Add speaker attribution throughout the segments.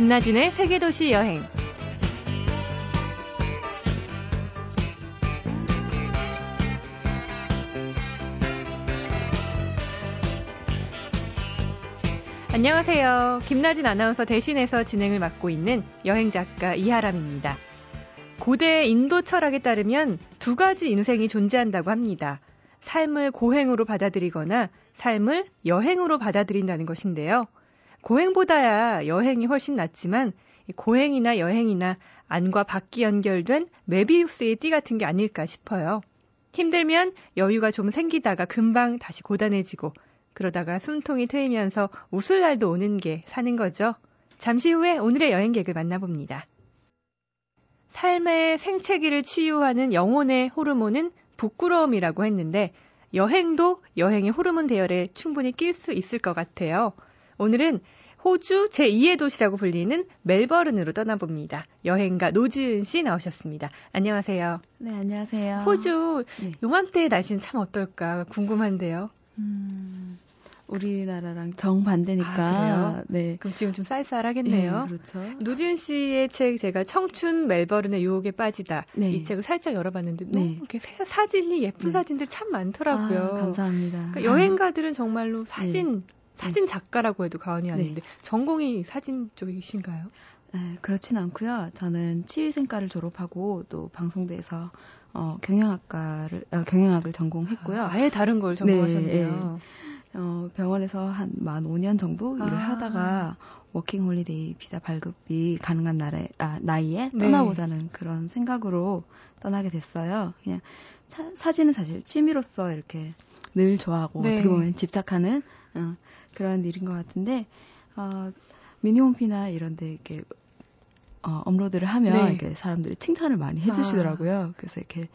Speaker 1: 김나진의 세계도시 여행. 안녕하세요. 김나진 아나운서 대신해서 진행을 맡고 있는 여행작가 이하람입니다. 고대 인도 철학에 따르면 두 가지 인생이 존재한다고 합니다. 삶을 고행으로 받아들이거나 삶을 여행으로 받아들인다는 것인데요. 고행보다야 여행이 훨씬 낫지만 고행이나 여행이나 안과 밖이 연결된 메비우스의 띠 같은 게 아닐까 싶어요. 힘들면 여유가 좀 생기다가 금방 다시 고단해지고 그러다가 숨통이 트이면서 웃을 날도 오는 게 사는 거죠. 잠시 후에 오늘의 여행객을 만나봅니다. 삶의 생채기를 치유하는 영혼의 호르몬은 부끄러움이라고 했는데 여행도 여행의 호르몬 대열에 충분히 낄 수 있을 것 같아요. 오늘은 호주 제2의 도시라고 불리는 멜버른으로 떠나봅니다. 여행가 노지은 씨 나오셨습니다. 안녕하세요.
Speaker 2: 네, 안녕하세요.
Speaker 1: 호주 네. 요맘때 날씨는 참 어떨까 궁금한데요. 음,
Speaker 2: 우리나라랑 정반대니까.
Speaker 1: 아, 네. 그럼 지금 좀 쌀쌀하겠네요.
Speaker 2: 네, 그렇죠.
Speaker 1: 노지은 씨의 책 제가 청춘 멜버른의 유혹에 빠지다. 네. 이 책을 살짝 열어봤는데 네. 너무 이렇게 사진이 예쁜 네. 사진들 참 많더라고요.
Speaker 2: 아, 감사합니다.
Speaker 1: 그러니까 여행가들은 정말로 사진 사진 작가라고 해도 과언이 아닌데 전공이 사진 쪽이신가요?
Speaker 2: 네, 그렇진 않고요. 저는 치위생과를 졸업하고 또 방송대에서 어, 경영학과를 어, 경영학을 전공했고요.
Speaker 1: 아, 예 다른 걸 전공하셨네요. 네,
Speaker 2: 어, 병원에서 한 만 5년 정도 일을 아. 하다가 워킹 홀리데이 비자 발급이 가능한 나라에, 아, 나이에 네. 떠나보자는 그런 생각으로 떠나게 됐어요. 그냥 차, 사진은 사실 취미로서 이렇게 늘 좋아하고 네. 어떻게 보면 집착하는 어, 그런 일인 것 같은데 어, 미니홈피나 이런 데 이렇게 어, 업로드를 하면 네. 이렇게 사람들이 칭찬을 많이 해주시더라고요. 아. 그래서 이렇게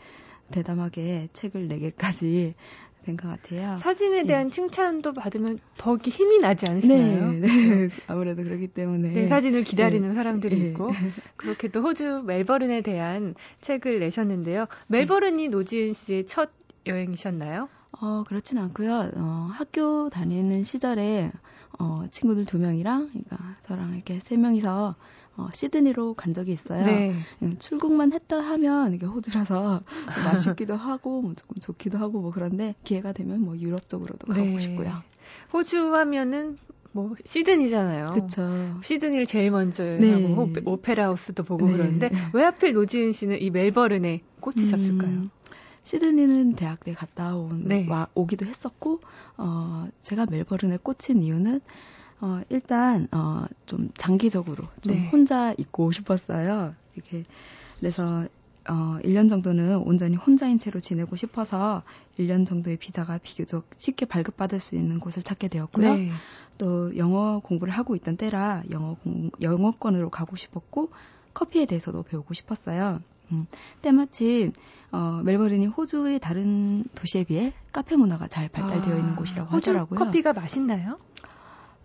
Speaker 2: 대담하게 책을 4 개까지 된 것 같아요.
Speaker 1: 사진에 네. 대한 네. 칭찬도 받으면 더 힘이 나지 않으시나요?
Speaker 2: 네, 네. 아무래도 그렇기 때문에.
Speaker 1: 네, 사진을 기다리는 네. 사람들이 네. 있고. 그렇게 또 호주 멜버른에 대한 책을 내셨는데요. 멜버른이 노지은 씨의 첫 여행이셨나요?
Speaker 2: 어, 그렇진 않고요. 어, 학교 다니는 시절에 어, 친구들 두 명이랑, 그러니까 저랑 이렇게 세 명이서 어, 시드니로 간 적이 있어요. 네. 음, 출국만 했다 하면 이게 호주라서 좀 아쉽기도 하고 뭐 조금 좋기도 하고 뭐 그런데 기회가 되면 뭐 유럽 쪽으로도 가고 네. 싶고요.
Speaker 1: 호주 하면은 뭐 시드니잖아요.
Speaker 2: 그쵸.
Speaker 1: 시드니를 제일 먼저 네. 하고 오페라 하우스도 보고 네. 그러는데 왜 하필 노지은 씨는 이 멜버른에 꽂히셨을까요? 음,
Speaker 2: 시드니는 대학 때 갔다 온 네. 와, 오기도 했었고 어 제가 멜버른에 꽂힌 이유는 어, 일단, 어, 좀 장기적으로 좀 네. 혼자 있고 싶었어요. 이렇게. 그래서, 어, 1년 정도는 온전히 혼자인 채로 지내고 싶어서 1년 정도의 비자가 비교적 쉽게 발급받을 수 있는 곳을 찾게 되었고요. 네. 또 영어 공부를 하고 있던 때라 영어 공, 영어권으로 가고 싶었고 커피에 대해서도 배우고 싶었어요. 음, 때마침 어, 멜버른이 호주의 다른 도시에 비해 카페 문화가 잘 발달되어 있는 아, 곳이라고 하더라고요.
Speaker 1: 커피가 맛있나요?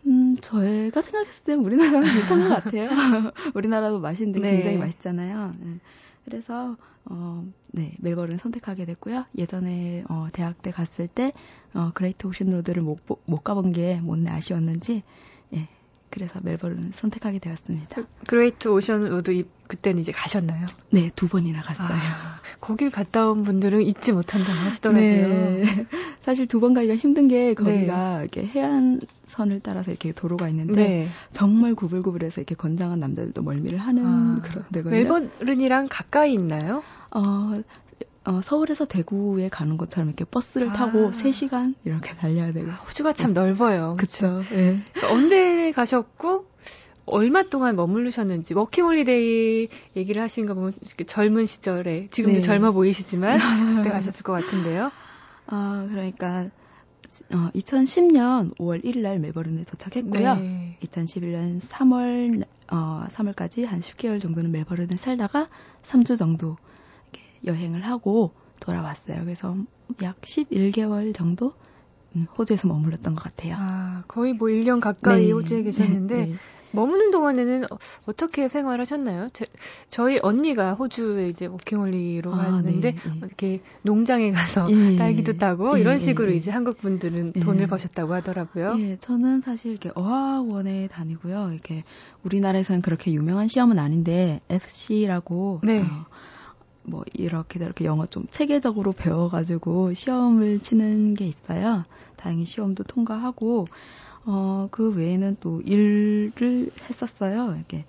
Speaker 2: 음, 저희가 생각했을 때 우리나라랑 비슷한 것 같아요. 우리나라도 맛있는데 네. 굉장히 맛있잖아요. 네. 그래서 어, 네, 멜버른 선택하게 됐고요. 예전에 어, 대학 때 갔을 때 어, 그레이트 오션 로드를 못, 못 가본 게 못내 아쉬웠는지 예, 그래서 멜버른을 선택하게 되었습니다. 그,
Speaker 1: 그레이트 오션 로드 그때는 이제 가셨나요?
Speaker 2: 네, 두 번이나 갔어요. 아,
Speaker 1: 거길 갔다 온 분들은 잊지 못한다고 하시더라고요.
Speaker 2: 네. 사실 두 번 가기가 힘든 게 거기가 네. 이렇게 해안선을 따라서 이렇게 도로가 있는데 네. 정말 구불구불해서 이렇게 건장한 남자들도 멀미를 하는 아, 그런 데거든요.
Speaker 1: 멜버른이랑 가까이 있나요?
Speaker 2: 어, 어, 서울에서 대구에 가는 것처럼 이렇게 버스를 아. 타고 3시간 이렇게 달려야 되고.
Speaker 1: 호주가 참 넓어요.
Speaker 2: 그쵸. 네.
Speaker 1: 언제 가셨고, 얼마 동안 머무르셨는지, 워킹홀리데이 얘기를 하신 거 보면 젊은 시절에, 지금도 네. 젊어 보이시지만, 그때 가셨을 것 같은데요.
Speaker 2: 아, 그러니까, 어, 2010년 5월 1일 날 멜버른에 도착했고요. 네. 2011년 3월, 어, 3월까지 한 10개월 정도는 멜버른에 살다가 3주 정도 여행을 하고 돌아왔어요. 그래서 약 11개월 정도 음, 호주에서 머물렀던 것 같아요.
Speaker 1: 아, 거의 뭐 1년 가까이 네, 호주에 계셨는데 네, 네. 머무는 동안에는 어떻게 생활하셨나요? 제, 저희 언니가 호주에 이제 워킹홀리로 아, 갔는데 네, 네. 이렇게 농장에 가서 예, 딸기도 따고 예, 이런 식으로 예, 이제 한국 분들은 예. 돈을 버셨다고 하더라고요.
Speaker 2: 예, 저는 사실 이렇게 어학원에 다니고요. 이렇게 우리나라에서는 그렇게 유명한 시험은 아닌데 FC라고 네. 어, 뭐 이렇게 저렇게 영어 좀 체계적으로 배워가지고 시험을 치는 게 있어요. 다행히 시험도 통과하고 어, 그 외에는 또 일을 했었어요. 이렇게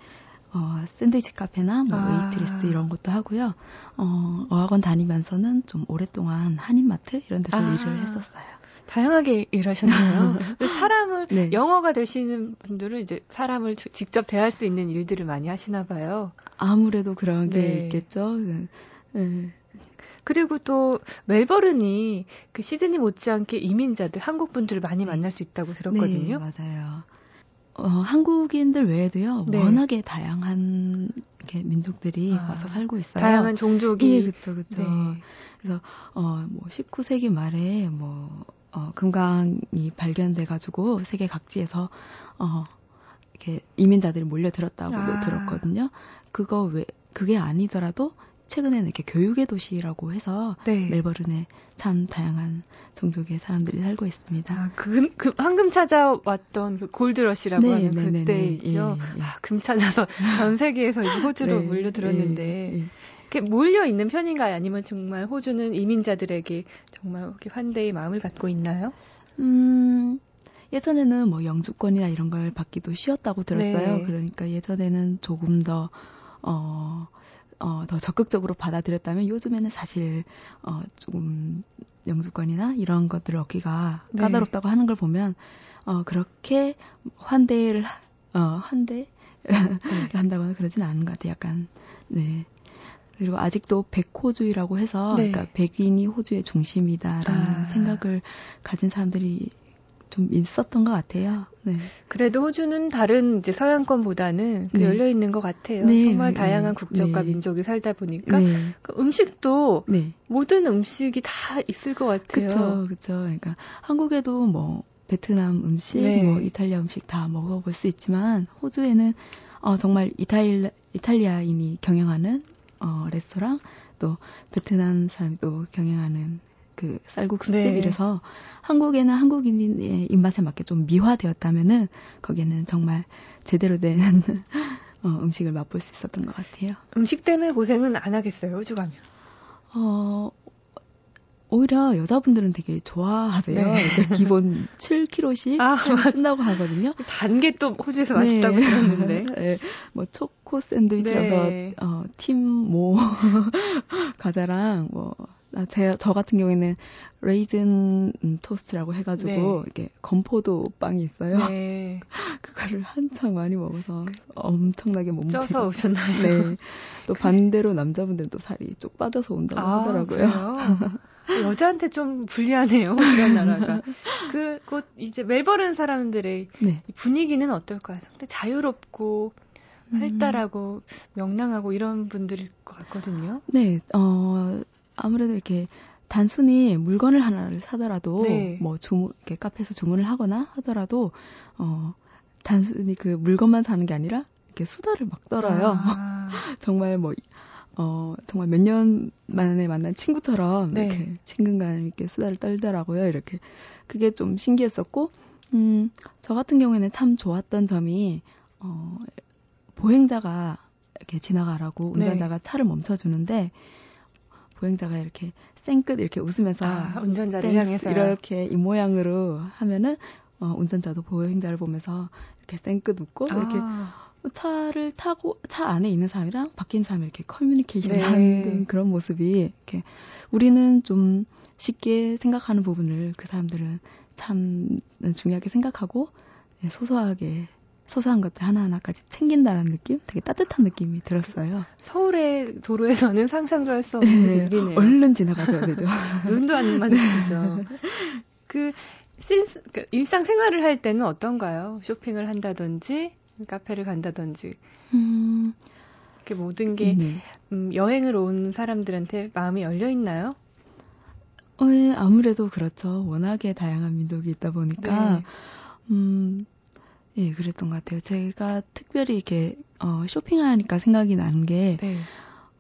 Speaker 2: 어, 샌드위치 카페나 뭐 아. 웨이트리스 이런 것도 하고요. 어, 어학원 다니면서는 좀 오랫동안 한인마트 이런 데서 아. 일을 했었어요.
Speaker 1: 다양하게 일하셨나요? 사람을 네. 영어가 되시는 분들은 이제 사람을 직접 대할 수 있는 일들을 많이 하시나 봐요.
Speaker 2: 아무래도 그런 게 네. 있겠죠. 네. 네.
Speaker 1: 그리고 또 멜버른이 그 시드니 못지않게 이민자들 한국 분들을 많이 네. 만날 수 있다고 들었거든요.
Speaker 2: 네, 맞아요. 어, 한국인들 외에도요 네. 워낙에 다양한 이렇게 민족들이 아, 와서 살고 있어요.
Speaker 1: 다양한 종족이.
Speaker 2: 예, 그렇죠, 그렇죠. 그래서 어뭐 19세기 말에 뭐 어, 금강이 발견돼 가지고 세계 각지에서 어 이렇게 이민자들이 몰려들었다고 아. 들었거든요. 그거 왜 그게 아니더라도 최근에는 이렇게 교육의 도시라고 해서 네. 멜버른에 참 다양한 종족의 사람들이 살고 있습니다.
Speaker 1: 아, 금, 금, 황금 찾아왔던 그 골드러시라고 네, 하는 네, 네 그때이죠. 네. 예, 예. 아, 금 찾아서 전 세계에서 호주로 네, 몰려들었는데 예, 이렇게 몰려 있는 편인가요? 아니면 정말 호주는 이민자들에게 정말 환대의 마음을 갖고 있나요?
Speaker 2: 음. 예전에는 뭐 영주권이나 이런 걸 받기도 쉬웠다고 들었어요. 네. 그러니까 예전에는 조금 더, 어, 어, 더 적극적으로 받아들였다면 요즘에는 사실 어, 조금 영주권이나 이런 것들을 얻기가 네. 까다롭다고 하는 걸 보면 어, 그렇게 환대를 어, 환대를 네. 한다거나 그러진 않은 것 같아요. 약간 네. 그리고 아직도 백호주의라고 해서 네. 그러니까 백인이 호주의 중심이다라는 아. 생각을 가진 사람들이 좀 있었던 것 같아요. 네.
Speaker 1: 그래도 호주는 다른 이제 서양권보다는 그 네. 열려 있는 것 같아요. 네. 정말 다양한 네. 국적과 네. 민족이 살다 보니까 네. 그 음식도 모든 음식이 다 있을 것 같아요.
Speaker 2: 그렇죠, 그렇죠. 그러니까 한국에도 뭐 베트남 음식, 뭐 이탈리아 음식 다 먹어볼 수 있지만 호주에는 어, 정말 이탈리, 이탈리아인이 경영하는 어, 레스토랑 또 베트남 사람이 또 경영하는 그 쌀국수집 네. 한국에는 한국인의 입맛에 맞게 좀 미화되었다면은 거기는 정말 제대로 된 어, 음식을 맛볼 수 있었던 것 같아요.
Speaker 1: 음식 때문에 고생은 안 하겠어요, 호주 가면? 어,
Speaker 2: 오히려 여자분들은 되게 좋아하세요. 네. 그러니까 기본 7kg씩 아, 쓴다고 하거든요.
Speaker 1: 단 게 또 호주에서 맛있다고 네. 들었는데. 네.
Speaker 2: 뭐 초코 샌드위치라서 네. 어, 팀모 과자랑 뭐 아, 제, 저 같은 경우에는 레이즌 토스트라고 해가지고 네. 이렇게 건포도 빵이 있어요. 네. 그거를 한창 많이 먹어서 엄청나게 몸
Speaker 1: 쪄서 오셨나요?
Speaker 2: 네. 또 반대로 남자분들도 살이 쭉 빠져서 온다고 아, 하더라고요.
Speaker 1: 여자한테 좀 불리하네요, 우리나라가. 그, 곧 이제 멜버른 사람들의 네. 분위기는 어떨까요? 상당히 자유롭고, 활달하고, 음. 명랑하고 이런 분들일 것 같거든요.
Speaker 2: 네, 어, 아무래도 이렇게 단순히 물건을 하나를 사더라도 네. 뭐 주문 이렇게 카페에서 주문을 하거나 하더라도 어 단순히 그 물건만 사는 게 아니라 이렇게 수다를 막 떨어요. 아. 정말 뭐 어, 정말 몇 년 만에 만난 친구처럼 네. 이렇게 친근감 있게 수다를 떨더라고요. 이렇게. 그게 좀 신기했었고, 음, 저 같은 경우에는 참 좋았던 점이, 어, 보행자가 이렇게 지나가라고 네. 운전자가 네. 차를 멈춰 주는데, 보행자가 이렇게 쌩끝 이렇게 웃으면서
Speaker 1: 아, 운전자를 향해서
Speaker 2: 이렇게 이 모양으로 하면은 어, 운전자도 보행자를 보면서 이렇게 쌩끝 웃고 아. 이렇게 차를 타고 차 안에 있는 사람이랑 밖에 있는 사람이 이렇게 커뮤니케이션을 네. 하는 그런 모습이 이렇게 우리는 좀 쉽게 생각하는 부분을 그 사람들은 참 중요하게 생각하고 네, 소소하게 소소한 것들 하나하나까지 챙긴다는 느낌? 되게 따뜻한 느낌이 들었어요.
Speaker 1: 서울의 도로에서는 상상도 할 수 없는 네, 일이네요.
Speaker 2: 얼른 지나가줘야 되죠.
Speaker 1: 눈도 안 마주치죠. 그, 실, 그 일상 생활을 할 때는 어떤가요? 쇼핑을 한다든지, 카페를 간다든지. 음. 그 모든 게 네. 음, 여행을 온 사람들한테 마음이 열려 있나요?
Speaker 2: 어, 예, 아무래도 그렇죠. 워낙에 다양한 민족이 있다 보니까 네. 음, 예, 그랬던 것 같아요. 제가 특별히 이렇게 어, 쇼핑하니까 생각이 나는 게 네.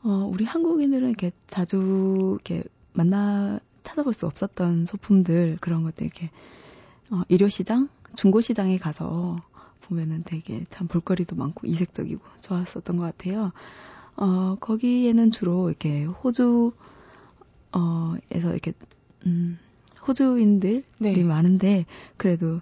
Speaker 2: 어, 우리 한국인들은 이렇게 자주 이렇게 만나 찾아볼 수 없었던 소품들 그런 것들 이렇게 어, 일요시장, 중고시장에 가서 보면은 되게 참 볼거리도 많고 이색적이고 좋았었던 것 같아요. 어, 거기에는 주로 이렇게 호주, 어, 에서 이렇게, 음, 호주인들이 네. 많은데, 그래도,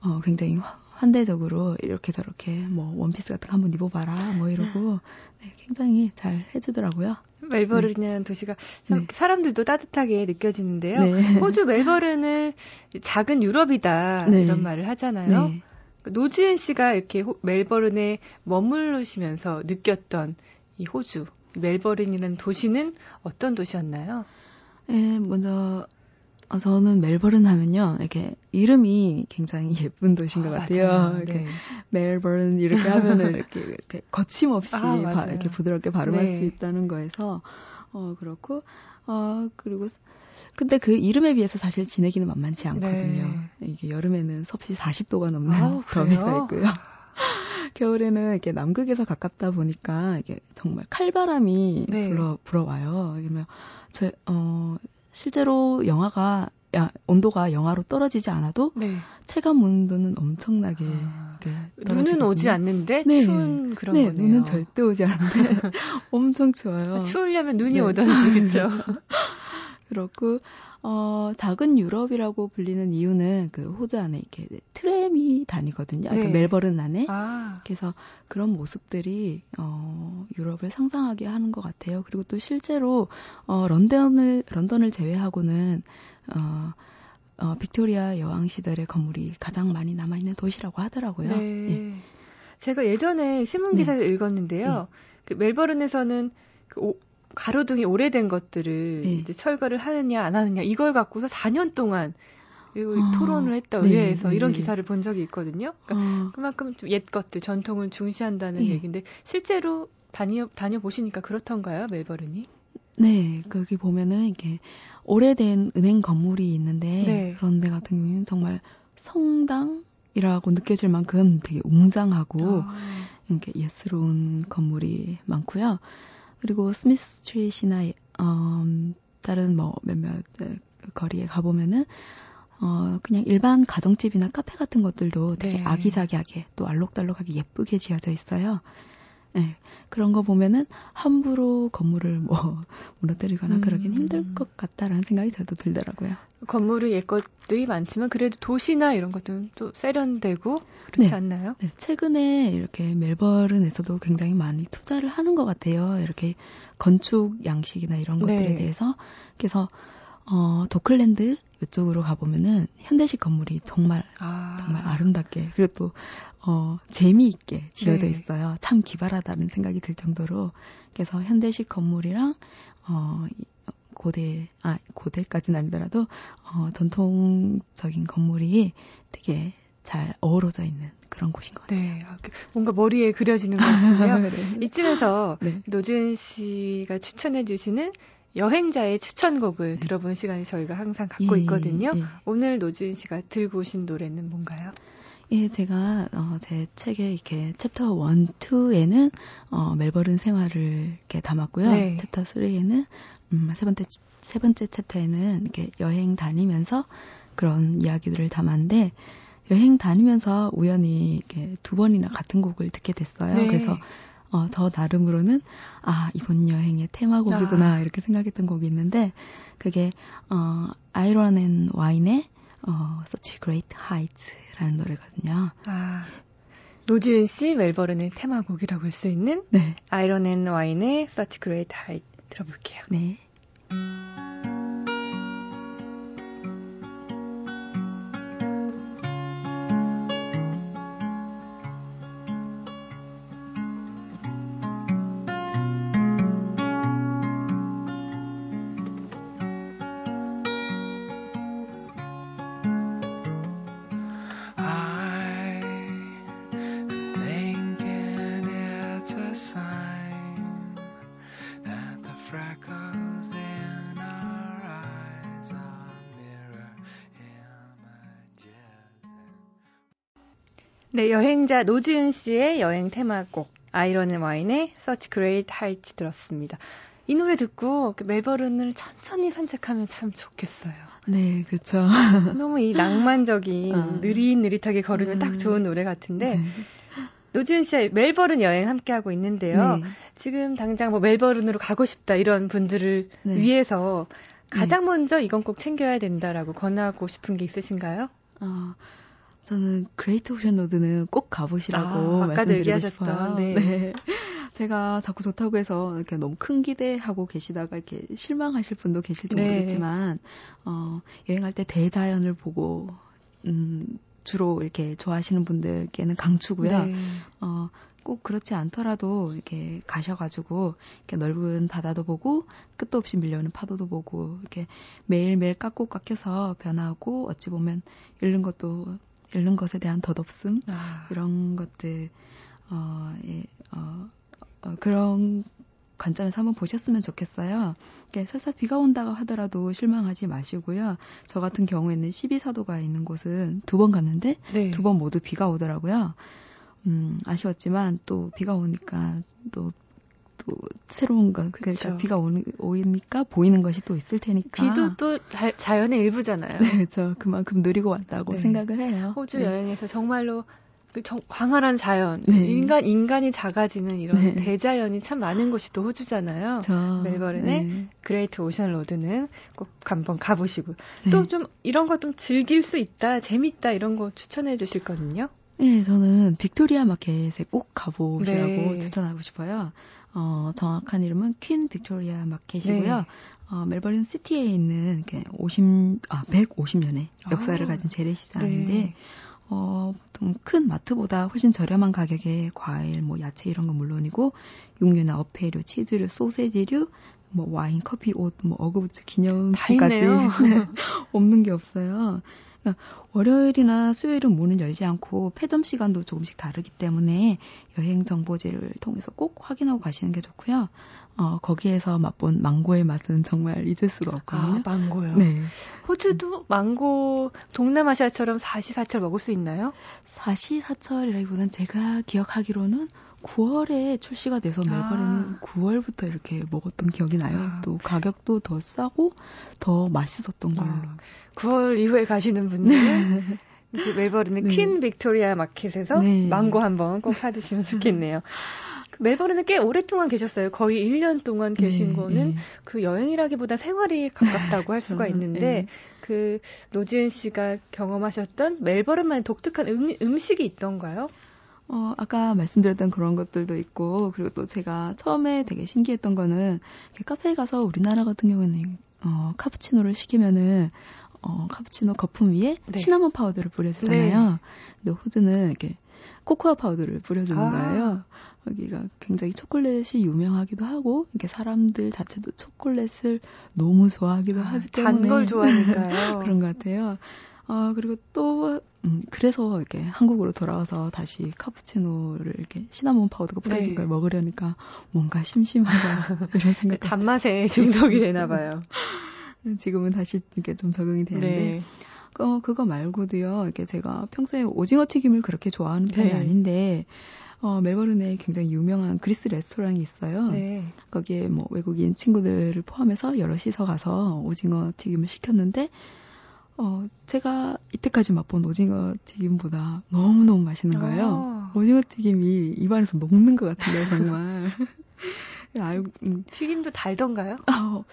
Speaker 2: 어, 굉장히 환대적으로 이렇게 저렇게 뭐 원피스 같은 거 한번 입어봐라 뭐 이러고 네, 굉장히 잘 해주더라고요.
Speaker 1: 멜버른이라는 네. 도시가 네. 사람들도 따뜻하게 느껴지는데요. 네. 호주 멜버른을 작은 유럽이다 네. 이런 말을 하잖아요. 네. 노지은 씨가 이렇게 호, 멜버른에 머무르시면서 느꼈던 이 호주 멜버른이라는 도시는 어떤 도시였나요?
Speaker 2: 예, 먼저 어, 저는 멜버른 하면요, 이렇게 이름이 굉장히 예쁜 도시인 것 아, 같아요. 이렇게 네. 멜버른 이렇게 하면은 이렇게, 이렇게 거침없이 아, 바, 이렇게 부드럽게 발음할 네. 수 있다는 거에서 어 그렇고 어 그리고 근데 그 이름에 비해서 사실 지내기는 만만치 않거든요. 네. 이게 여름에는 섭씨 40도가 넘는 아, 더위가 있고요. 겨울에는 이렇게 남극에서 가깝다 보니까 이게 정말 칼바람이 네. 불어 불어와요. 그러면 저어 실제로 영화가 야, 온도가 영하로 떨어지지 않아도 네. 체감 온도는 엄청나게 아,
Speaker 1: 눈은 오지 않는데 네. 추운 그런 네, 거네요.
Speaker 2: 눈은 절대 오지 않는데 엄청 추워요.
Speaker 1: 추우려면 눈이 네. 오던지 그렇죠.
Speaker 2: 그렇고 어, 작은 유럽이라고 불리는 이유는 그 호주 안에 이렇게 트램이 다니거든요. 그 네. 그 멜버른 안에. 아. 그래서 그런 모습들이 어, 유럽을 상상하게 하는 것 같아요. 그리고 또 실제로 어, 런던을 런던을 제외하고는 어, 어, 빅토리아 여왕 시절의 건물이 가장 많이 남아 있는 도시라고 하더라고요. 네. 예.
Speaker 1: 제가 예전에 신문 기사를 네. 읽었는데요. 네. 그 멜버른에서는 그 오, 가로등이 오래된 것들을 네. 이제 철거를 하느냐 안 하느냐 이걸 갖고서 4년 동안 아, 토론을 했다 의회에서 네, 이런 네. 기사를 본 적이 있거든요. 그러니까 아. 그만큼 옛 것들 전통을 중시한다는 네. 얘기인데 실제로 다녀 다녀 보시니까 그렇던가요, 멜버른이?
Speaker 2: 네, 거기 보면은 이게 오래된 은행 건물이 있는데 네. 그런 데 같은 경우는 정말 성당이라고 느껴질 만큼 되게 웅장하고 아. 이렇게 예스러운 건물이 많고요. 그리고 스미스 스트리트이나 음, 다른 뭐 몇몇 거리에 가보면은 어, 그냥 일반 가정집이나 카페 같은 것들도 되게 네. 아기자기하게 또 알록달록하게 예쁘게 지어져 있어요. 네, 그런 거 보면은 함부로 건물을 뭐 무너뜨리거나 음. 그러긴 힘들 것 같다라는 생각이 저도 들더라고요.
Speaker 1: 건물은 옛 것들이 많지만 그래도 도시나 이런 것들은 또 세련되고 그렇지
Speaker 2: 네.
Speaker 1: 않나요?
Speaker 2: 네, 최근에 이렇게 멜버른에서도 굉장히 많이 투자를 하는 것 같아요. 이렇게 건축 양식이나 이런 것들에 네. 대해서 그래서 어, 도클랜드 이쪽으로 가보면은 현대식 건물이 정말 아. 정말 아름답게 그리고 또 어, 재미있게 지어져 네. 있어요. 참 기발하다는 생각이 들 정도로 그래서 현대식 건물이랑 어, 고대 아 고대까지는 아니더라도 어, 전통적인 건물이 되게 잘 어우러져 있는 그런 곳인 것 같아요. 네, 아,
Speaker 1: 그 뭔가 머리에 그려지는 것 같은데요. 네. 이쯤에서 네. 노지은 씨가 추천해 주시는 여행자의 추천곡을 네. 들어보는 시간이 저희가 항상 갖고 예, 있거든요. 예. 오늘 노지은 씨가 들고 오신 노래는 뭔가요?
Speaker 2: 예, 제가 어, 제 책에 이렇게 챕터 1, 2에는 어, 멜버른 생활을 이렇게 담았고요. 네. 챕터 3에는 음, 세 번째 세 번째 챕터에는 이렇게 여행 다니면서 그런 이야기들을 담았는데 여행 다니면서 우연히 이렇게 두 번이나 같은 곡을 듣게 됐어요. 네. 그래서 어, 저 나름으로는, 아, 이번 여행의 테마곡이구나, 아. 이렇게 생각했던 곡이 있는데, 그게, 어, 아이런 앤 와인의, 어, Such Great Heights 라는 노래거든요. 아.
Speaker 1: 노지은 씨 멜버른의 테마곡이라고 할 수 있는 네. 아이런 앤 와인의 Such Great Heights 들어볼게요.
Speaker 2: 네.
Speaker 1: 네, 여행자 노지은 씨의 여행 테마곡 아이러는 와인의 Such Great Heights 들었습니다. 이 노래 듣고 그 멜버른을 천천히 산책하면 참 좋겠어요.
Speaker 2: 네, 그렇죠.
Speaker 1: 너무 이 낭만적인 아. 느릿느릿하게 걸으면 음. 딱 좋은 노래 같은데 네. 노지은 씨 멜버른 여행 함께 하고 있는데요. 네. 지금 당장 뭐 멜버른으로 가고 싶다 이런 분들을 네. 위해서 가장 네. 먼저 이건 꼭 챙겨야 된다라고 권하고 싶은 게 있으신가요? 어,
Speaker 2: 저는 그레이트 오션 로드는 꼭 가보시라고 아, 말씀드리고 싶어요. 네. 네. 제가 자꾸 좋다고 해서 이렇게 너무 큰 기대하고 계시다가 이렇게 실망하실 분도 계실지 네. 모르겠지만 어, 여행할 때 대자연을 보고 음, 주로 이렇게 좋아하시는 분들께는 강추고요. 네. 어, 꼭 그렇지 않더라도 이렇게 가셔가지고 이렇게 넓은 바다도 보고 끝도 없이 밀려오는 파도도 보고 이렇게 매일매일 깎고 깎여서 변하고 어찌 보면 잃는 것도 잃는 것에 대한 덧없음 아. 이런 것들 어, 예, 어, 어, 그런 관점에서 한번 보셨으면 좋겠어요. 이렇게 살살 비가 온다고 하더라도 실망하지 마시고요. 저 같은 경우에는 12사도가 있는 곳은 두 번 갔는데 네. 두번 모두 비가 오더라고요. 음, 아쉬웠지만 또 비가 오니까 또, 또 새로운 것, 그러니까 그쵸. 비가 오는, 오니까 보이는 것이 또 있을 테니까.
Speaker 1: 비도 또 자연의 일부잖아요.
Speaker 2: 네, 저 그만큼 누리고 왔다고 네. 생각을 해요.
Speaker 1: 호주 네. 여행에서 정말로 그 정, 광활한 자연, 네. 인간 인간이 작아지는 이런 네. 대자연이 참 많은 곳이 또 호주잖아요. 저, 멜버른의 네. 그레이트 오션 로드는 꼭 한번 가보시고 네. 또 좀 이런 거 좀 즐길 수 있다, 재밌다 이런 거 추천해 주실 거든요.
Speaker 2: 네, 저는 빅토리아 마켓에 꼭 가보시라고 네. 추천하고 싶어요. 어, 정확한 이름은 퀸 빅토리아 마켓이고요. 네. 어, 멜버른 시티에 있는 50, 아, 150년의 역사를 아, 가진 재래시장인데, 네. 어, 보통 큰 마트보다 훨씬 저렴한 가격에 과일, 뭐 야채 이런 건 물론이고, 육류나 어패류, 치즈류, 소세지류, 뭐 와인, 커피, 옷, 뭐 어그부츠 기념품까지 네, 없는 게 없어요. 그러니까 월요일이나 수요일은 문을 열지 않고 폐점 시간도 조금씩 다르기 때문에 여행 정보지를 통해서 꼭 확인하고 가시는 게 좋고요. 어, 거기에서 맛본 망고의 맛은 정말 잊을 수가 없거든요.
Speaker 1: 아, 망고요? 네. 호주도 망고 동남아시아처럼 사시사철 먹을 수 있나요?
Speaker 2: 사시사철이라기보다는 제가 기억하기로는 9월에 출시가 돼서 멜버른은 아. 9월부터 이렇게 먹었던 기억이 나요. 아. 또 가격도 더 싸고 더 맛있었던 걸로. 아.
Speaker 1: 9월 이후에 가시는 분들은 그 멜버른의 네. 퀸 빅토리아 마켓에서 네. 망고 한번 꼭 사드시면 좋겠네요. 그 멜버른에 꽤 오랫동안 계셨어요. 거의 1년 동안 계신 네, 거는 네. 그 여행이라기보다 생활이 가깝다고 할 수가 있는데 네. 그 노지은 씨가 경험하셨던 멜버른만의 독특한 음, 음식이 있던가요?
Speaker 2: 어, 아까 말씀드렸던 그런 것들도 있고, 그리고 또 제가 처음에 되게 신기했던 거는, 카페에 가서 우리나라 같은 경우는, 어, 카푸치노를 시키면은, 어, 카푸치노 거품 위에 네. 시나몬 파우더를 뿌려주잖아요. 네. 근데 호주는 이렇게 코코아 파우더를 뿌려주는 아. 거예요. 여기가 굉장히 초콜릿이 유명하기도 하고, 이렇게 사람들 자체도 초콜릿을 너무 좋아하기도 아, 하기 때문에.
Speaker 1: 단 걸 좋아하니까요.
Speaker 2: 그런 것 같아요. 어, 그리고 또, 음, 그래서 이렇게 한국으로 돌아와서 다시 카푸치노를 이렇게 시나몬 파우더가 뿌려진 네. 걸 먹으려니까 뭔가 심심하다 이런 생각.
Speaker 1: 단맛에 중독이 되나 봐요.
Speaker 2: 지금은 다시 이게 좀 적응이 되는데. 네. 어, 그거 말고도요, 이렇게 제가 평소에 오징어 튀김을 그렇게 좋아하는 편이 네. 아닌데, 어, 멜버른에 굉장히 유명한 그리스 레스토랑이 있어요. 네. 거기에 뭐 외국인 친구들을 포함해서 여럿이서 가서 오징어 튀김을 시켰는데, 어, 제가 이때까지 맛본 오징어 튀김보다 너무너무 맛있는 거예요. 아. 오징어 튀김이 입안에서 녹는 것 같은데요, 정말.
Speaker 1: 알, 음. 튀김도 달던가요? 어,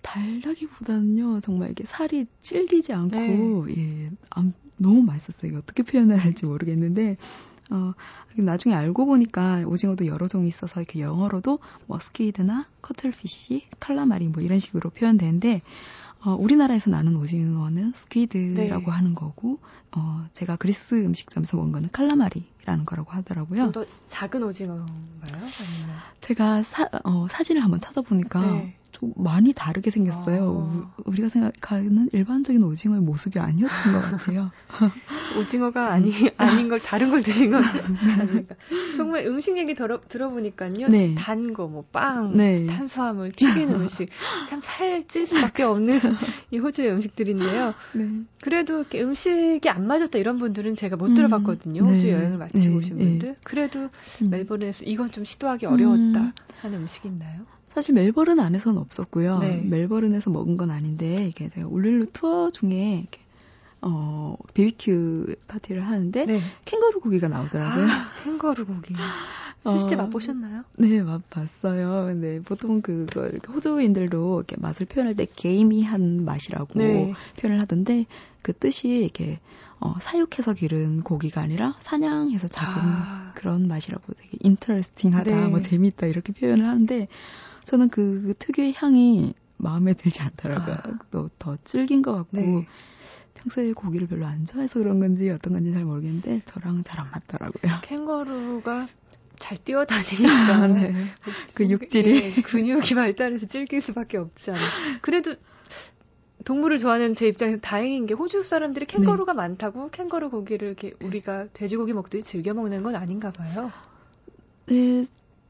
Speaker 2: 달라기보다는요, 정말 이게 살이 찔리지 않고, 네. 예, 안, 너무 맛있었어요. 어떻게 표현해야 할지 모르겠는데, 어, 나중에 알고 보니까 오징어도 여러 종이 있어서 이렇게 영어로도 뭐 스키드나 커틀피쉬, 칼라마리 뭐 이런 식으로 표현되는데, 어, 우리나라에서 나는 오징어는 스퀴드라고 네. 하는 거고, 어, 제가 그리스 음식점에서 먹은 거는 칼라마리 고기라는 거라고 하더라고요.
Speaker 1: 더 작은 오징어인가요? 아니면?
Speaker 2: 제가 사, 어, 사진을 한번 찾아보니까 네. 좀 많이 다르게 생겼어요. 아. 우리가 생각하는 일반적인 오징어의 모습이 아니었던 것 같아요.
Speaker 1: 오징어가 아니, 아닌 걸 다른 걸 드신 건 아닙니까? 정말 음식 얘기 들어, 들어보니까요. 네. 단 거, 뭐, 빵, 네. 탄수화물, 튀기는 음식. 참 살찔 수밖에 없는 이 호주의 음식들인데요. 네. 그래도 음식이 안 맞았다 이런 분들은 제가 못 음, 들어봤거든요. 호주 네. 여행을 마치고 네. 오신 분들. 네. 그래도 음. 멜버른에서 이건 좀 시도하기 어려웠다 음. 하는 음식이 있나요?
Speaker 2: 사실 멜버른 안에서는 없었고요. 네. 멜버른에서 먹은 건 아닌데 이게 제가 울릴루 투어 중에 이렇게 어 베이큐 파티를 하는데 네. 캥거루 고기가 나오더라고요. 아,
Speaker 1: 캥거루 고기. 실제 어, 맛보셨나요?
Speaker 2: 네, 맛봤어요. 네, 보통 그걸 호주인들도 이렇게 맛을 표현할 때 게이미한 맛이라고 네. 표현을 하던데 그 뜻이 이렇게 어, 사육해서 기른 고기가 아니라 사냥해서 잡은 아. 그런 맛이라고 되게 인터레스팅하다, 네. 뭐 재밌다 이렇게 표현을 하는데 저는 그, 그 특유의 향이 마음에 들지 않더라고요. 아. 또 더 질긴 것 같고 네. 평소에 고기를 별로 안 좋아해서 그런 건지 어떤 건지 잘 모르겠는데 저랑 잘 안 맞더라고요.
Speaker 1: 캥거루가 잘 뛰어다니니까 아, 네.
Speaker 2: 그 육질이 예,
Speaker 1: 근육이 발달해서 질길 수밖에 없지 않아요. 그래도 동물을 좋아하는 제 입장에서 다행인 게 호주 사람들이 캥거루가 네. 많다고 캥거루 고기를 이렇게 우리가 돼지고기 먹듯이 즐겨 먹는 건 아닌가 봐요.
Speaker 2: 네,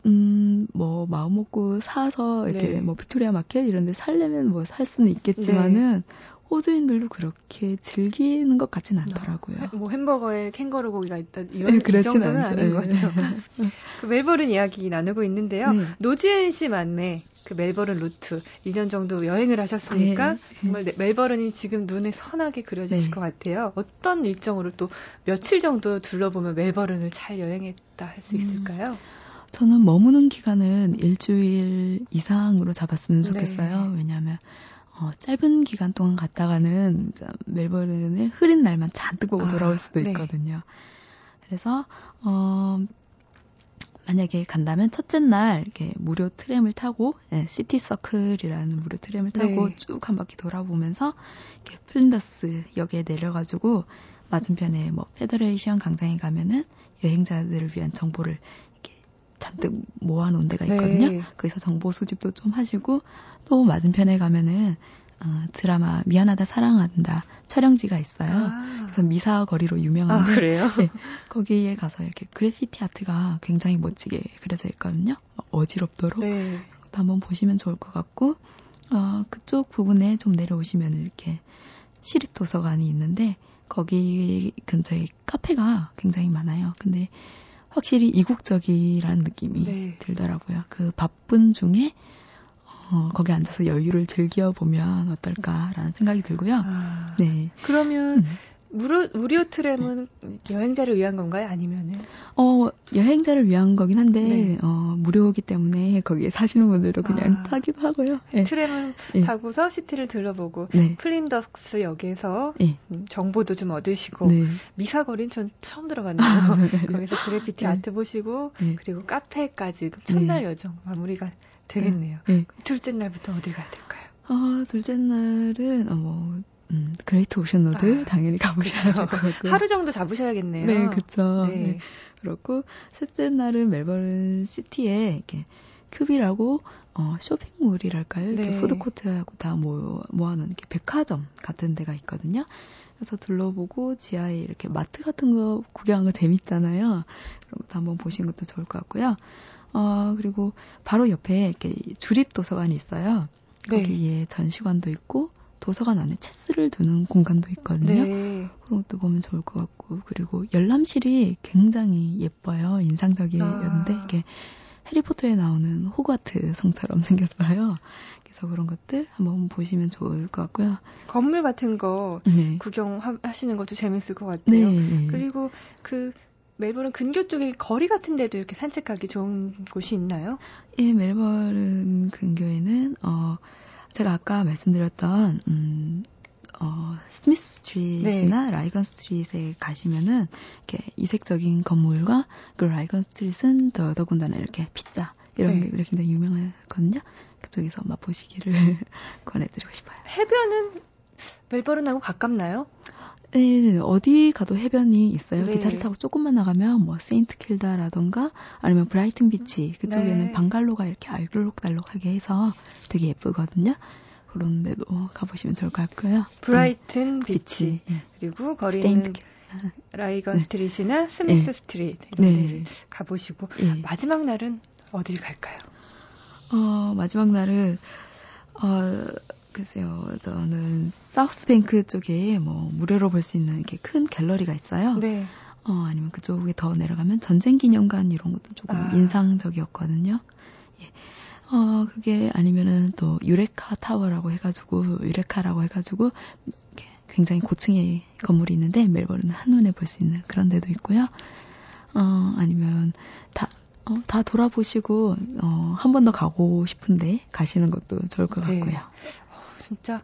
Speaker 2: 음, 뭐, 마음 먹고 사서 이렇게 네. 뭐 빅토리아 마켓 이런 데 살려면 뭐 살 수는 있겠지만은 네. 호주인들도 그렇게 즐기는 것 같진 않더라고요.
Speaker 1: 뭐 햄버거에 캥거루 고기가 있다 이런 네, 이 정도는 않죠. 아닌 것 같아요. 네. 그 멜버른 이야기 나누고 있는데요. 네. 노지은 씨 맞네. 그 멜버른 루트 1년 정도 여행을 하셨으니까 네. 정말 멜버른이 지금 눈에 선하게 그려지실 네. 것 같아요. 어떤 일정으로 또 며칠 정도 둘러보면 멜버른을 잘 여행했다 할 수 있을까요? 음.
Speaker 2: 저는 머무는 기간은 일주일 이상으로 잡았으면 네. 좋겠어요. 네. 왜냐하면 어, 짧은 기간 동안 갔다가는 멜버른에 흐린 날만 잔뜩 보고 아, 돌아올 수도 네. 있거든요. 네. 그래서 어, 만약에 간다면 첫째 날 이렇게 무료 트램을 타고 네, 시티 서클이라는 무료 트램을 타고 네. 쭉한 바퀴 돌아보면서 이렇게 플린더스 역에 내려가지고 맞은편에 뭐 페더레이션 광장에 가면은 여행자들을 위한 정보를 잔뜩 모아놓은 데가 있거든요. 네. 거기서 정보 수집도 좀 하시고 또 맞은편에 가면은 어, 드라마 미안하다 사랑한다 촬영지가 있어요. 아. 그래서 미사 거리로 유명한데
Speaker 1: 아, 그래요? 네,
Speaker 2: 거기에 가서 이렇게 그래피티 아트가 굉장히 멋지게 그려져 있거든요. 어지럽도록 네. 또 한번 보시면 좋을 것 같고 어, 그쪽 부분에 좀 내려오시면 이렇게 시립 도서관이 있는데 거기 근처에 카페가 굉장히 많아요. 근데 확실히 이국적이라는 느낌이 네. 들더라고요. 그 바쁜 중에 어, 거기 앉아서 여유를 즐겨 보면 어떨까라는 생각이 들고요. 아,
Speaker 1: 네. 그러면 음. 무료, 무료 트램은 여행자를 위한 건가요? 아니면은?
Speaker 2: 어, 여행자를 위한 거긴 한데, 네. 어, 무료이기 때문에 거기에 사시는 분들도 그냥 아, 타기도 하고요.
Speaker 1: 네. 트램을 네. 타고서 city를 둘러보고, 네. 플린더스 역에서 네. 음, 정보도 좀 얻으시고, 네. 미사거리는 전 처음 들어갔네요. 아, 거기서 그래피티 아트 보시고, 그리고 카페까지 첫날 여정 마무리가 되겠네요. 둘째 날부터 어디 가야 될까요?
Speaker 2: 어, 둘째 날은, 어, 뭐, 음, 그레이트 오션 로드 아, 당연히 가보셔야 될 것 같고
Speaker 1: 하루 정도 잡으셔야겠네요.
Speaker 2: 네, 그렇죠. 네. 네. 그렇고 셋째 날은 멜버른 시티에 이렇게 큐비라고 어, 쇼핑몰이랄까요? 이렇게 네. 푸드코트하고 다 모여, 모아놓은 이렇게 백화점 같은 데가 있거든요. 그래서 둘러보고 지하에 이렇게 마트 같은 거 구경하는 거 재밌잖아요. 그런 것도 한번 보시는 것도 좋을 것 같고요. 어, 그리고 바로 옆에 이렇게 주립 도서관이 있어요. 네. 거기에 전시관도 있고 도서관 안에 체스를 두는 공간도 있거든요. 네. 그런 것도 보면 좋을 것 같고 그리고 열람실이 굉장히 예뻐요. 인상적이었는데 아. 이게 해리포터에 나오는 호그와트 성처럼 생겼어요. 그래서 그런 것들 한번 보시면 좋을 것 같고요.
Speaker 1: 건물 같은 거 네. 구경하시는 것도 재밌을 것 같아요. 네. 그리고 그 멜버른 근교 쪽에 거리 같은 데도 이렇게 산책하기 좋은 곳이 있나요?
Speaker 2: 예, 멜버른 근교에는 어 제가 아까 말씀드렸던 음, 어, 스미스 스트릿이나 네. 라이건 스트릿에 가시면은 이렇게 이색적인 건물과 그 라이건 스트릿은 더 더군다나 이렇게 피자 이런 네. 게 굉장히 유명하거든요. 그쪽에서 맛보시기를 권해드리고 싶어요.
Speaker 1: 해변은 멜버른하고 가깝나요?
Speaker 2: 네, 어디 가도 해변이 있어요. 네. 기차를 타고 조금만 나가면 뭐 세인트 킬다라던가 아니면 브라이튼 비치 그쪽에는 네. 방갈로가 이렇게 알록달록하게 해서 되게 예쁘거든요. 그런 데도 가보시면 좋을 것 같고요.
Speaker 1: 브라이튼 음, 비치. 비치. 그리고 거리는 라이건 네. 스트리트나 스미스 네. 스트리트 이런 네. 데 가보시고 예. 마지막 날은 어딜 갈까요?
Speaker 2: 어, 마지막 날은 어, 글쎄요, 저는 사우스뱅크 쪽에 뭐 무료로 볼 수 있는 이렇게 큰 갤러리가 있어요. 네. 어, 아니면 그쪽에 더 내려가면 전쟁기념관 이런 것도 조금 아. 인상적이었거든요. 예. 어, 그게 아니면은 또 유레카 타워라고 해가지고, 유레카라고 해가지고, 굉장히 고층의 건물이 있는데, 멜버른 한눈에 볼 수 있는 그런 데도 있고요. 어, 아니면 다, 어, 다 돌아보시고, 어, 한 번 더 가고 싶은데, 가시는 것도 좋을 것 네. 같고요.
Speaker 1: 진짜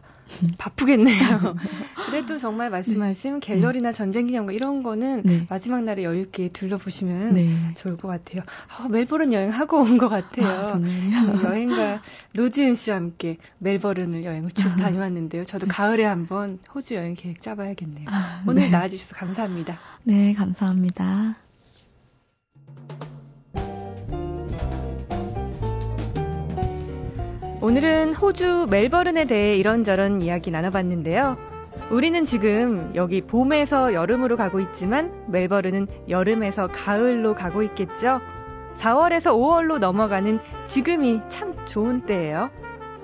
Speaker 1: 바쁘겠네요. 그래도 정말 말씀하신 네. 갤러리나 전쟁 기념관 이런 거는 네. 마지막 날에 여유 있게 둘러보시면 네. 좋을 것 같아요. 어, 멜버른 여행하고 온 것 같아요. 아, 음, 여행가 노지은 씨와 함께 멜버른을 여행을 쭉 다녀왔는데요. 저도 네. 가을에 한번 호주 여행 계획 짜봐야겠네요. 아, 오늘 네. 나와주셔서 감사합니다.
Speaker 2: 네, 감사합니다.
Speaker 1: 오늘은 호주 멜버른에 대해 이런저런 이야기 나눠봤는데요. 우리는 지금 여기 봄에서 여름으로 가고 있지만 멜버른은 여름에서 가을로 가고 있겠죠. 4월에서 5월로 넘어가는 지금이 참 좋은 때예요.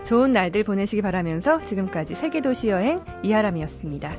Speaker 1: 좋은 날들 보내시기 바라면서 지금까지 세계도시 여행 이하람이었습니다.